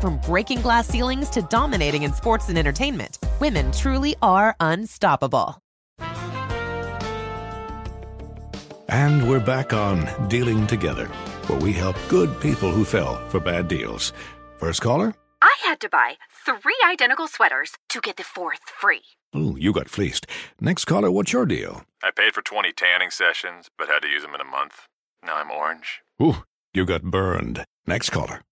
From breaking glass ceilings to dominating in sports and entertainment, women truly are unstoppable. And we're back on Dealing Together, where we help good people who fell for bad deals. First caller? I had to buy three identical sweaters to get the fourth free. Ooh, you got fleeced. Next caller, what's your deal? I paid for 20 tanning sessions, but had to use them in a month. Now I'm orange. Ooh, you got burned. Next caller.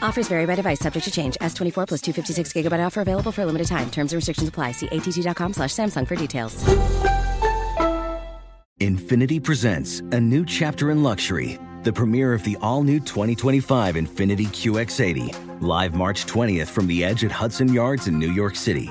Offers vary by device, subject to change. S24 plus 256 gigabyte offer available for a limited time. Terms and restrictions apply. See att.com slash Samsung for details. Infiniti presents a new chapter in luxury. The premiere of the all-new 2025 Infiniti QX80. Live March 20th from the Edge at Hudson Yards in New York City.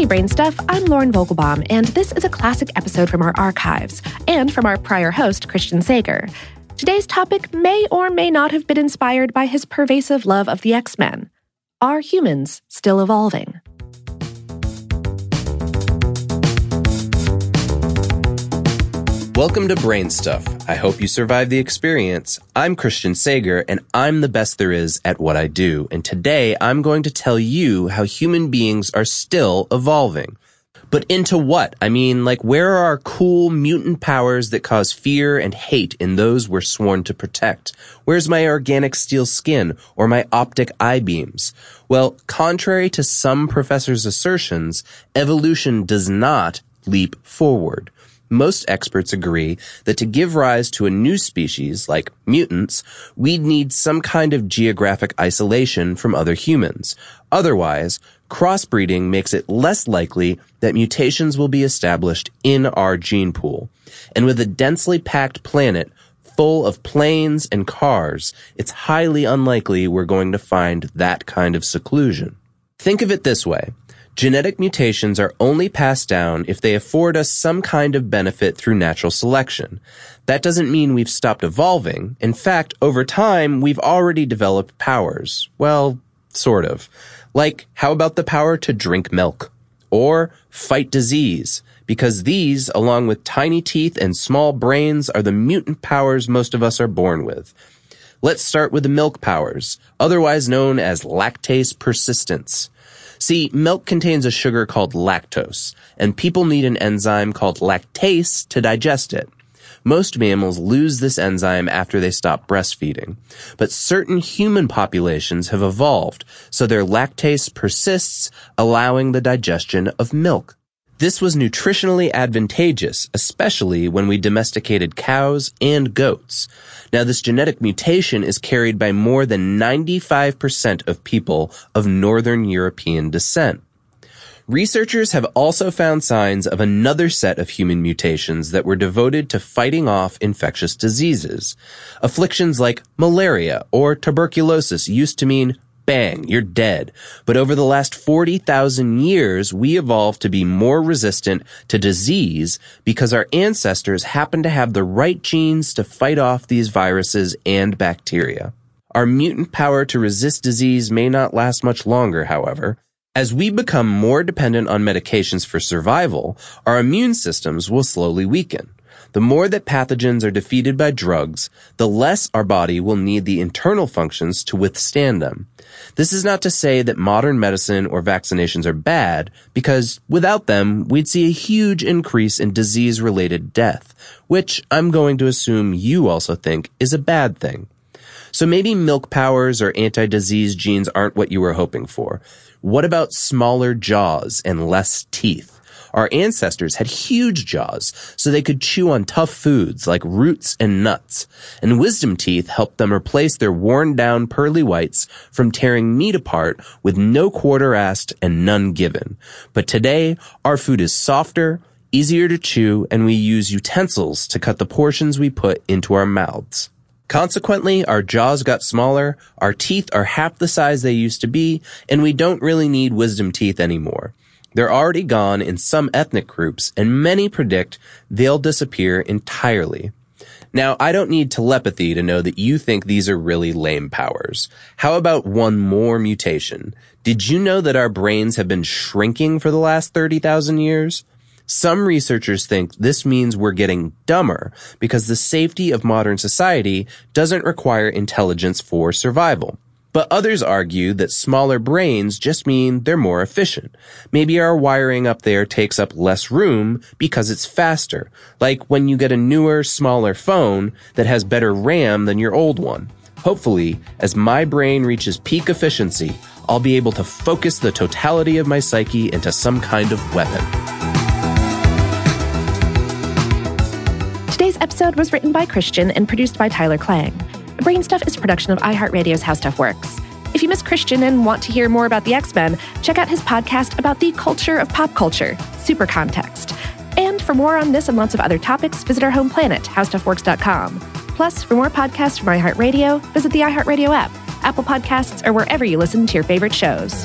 Hey, Brain Stuff, I'm Lauren Vogelbaum, and this is a classic episode from our archives and from our prior host, Christian Sager. Today's topic may or may not have been inspired by his pervasive love of the X Men. Are humans still evolving? Welcome to Brain Stuff. I hope you survived the experience. I'm Christian Sager, and I'm the best there is at what I do. And today I'm going to tell you how human beings are still evolving. But into what? I mean, like, where are our cool mutant powers that cause fear and hate in those we're sworn to protect? Where's my organic steel skin or my optic eye beams? Well, contrary to some professors' assertions, evolution does not leap forward most experts agree that to give rise to a new species, like mutants, we'd need some kind of geographic isolation from other humans. Otherwise, crossbreeding makes it less likely that mutations will be established in our gene pool. And with a densely packed planet full of planes and cars, it's highly unlikely we're going to find that kind of seclusion. Think of it this way. Genetic mutations are only passed down if they afford us some kind of benefit through natural selection. That doesn't mean we've stopped evolving. In fact, over time, we've already developed powers. Well, sort of. Like, how about the power to drink milk? Or fight disease? Because these, along with tiny teeth and small brains, are the mutant powers most of us are born with. Let's start with the milk powers, otherwise known as lactase persistence. See, milk contains a sugar called lactose, and people need an enzyme called lactase to digest it. Most mammals lose this enzyme after they stop breastfeeding, but certain human populations have evolved so their lactase persists, allowing the digestion of milk. This was nutritionally advantageous, especially when we domesticated cows and goats. Now, this genetic mutation is carried by more than 95% of people of Northern European descent. Researchers have also found signs of another set of human mutations that were devoted to fighting off infectious diseases. Afflictions like malaria or tuberculosis used to mean bang, you're dead. But over the last 40,000 years, we evolved to be more resistant to disease because our ancestors happened to have the right genes to fight off these viruses and bacteria. Our mutant power to resist disease may not last much longer, however, as we become more dependent on medications for survival, our immune systems will slowly weaken. The more that pathogens are defeated by drugs, the less our body will need the internal functions to withstand them. This is not to say that modern medicine or vaccinations are bad, because without them, we'd see a huge increase in disease-related death, which I'm going to assume you also think is a bad thing. So maybe milk powers or anti-disease genes aren't what you were hoping for. What about smaller jaws and less teeth? Our ancestors had huge jaws, so they could chew on tough foods like roots and nuts. And wisdom teeth helped them replace their worn down pearly whites from tearing meat apart with no quarter asked and none given. But today, our food is softer, easier to chew, and we use utensils to cut the portions we put into our mouths. Consequently, our jaws got smaller, our teeth are half the size they used to be, and we don't really need wisdom teeth anymore. They're already gone in some ethnic groups, and many predict they'll disappear entirely. Now, I don't need telepathy to know that you think these are really lame powers. How about one more mutation? Did you know that our brains have been shrinking for the last 30,000 years? Some researchers think this means we're getting dumber because the safety of modern society doesn't require intelligence for survival. But others argue that smaller brains just mean they're more efficient. Maybe our wiring up there takes up less room because it's faster, like when you get a newer, smaller phone that has better RAM than your old one. Hopefully, as my brain reaches peak efficiency, I'll be able to focus the totality of my psyche into some kind of weapon. Today's episode was written by Christian and produced by Tyler Klang. Brain Stuff is a production of iHeartRadio's How Stuff Works. If you miss Christian and want to hear more about the X Men, check out his podcast about the culture of pop culture, Super Context. And for more on this and lots of other topics, visit our home planet, howstuffworks.com. Plus, for more podcasts from iHeartRadio, visit the iHeartRadio app, Apple Podcasts, or wherever you listen to your favorite shows.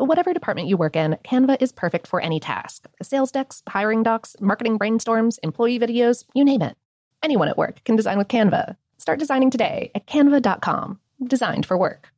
Whatever department you work in, Canva is perfect for any task sales decks, hiring docs, marketing brainstorms, employee videos, you name it. Anyone at work can design with Canva. Start designing today at canva.com. Designed for work.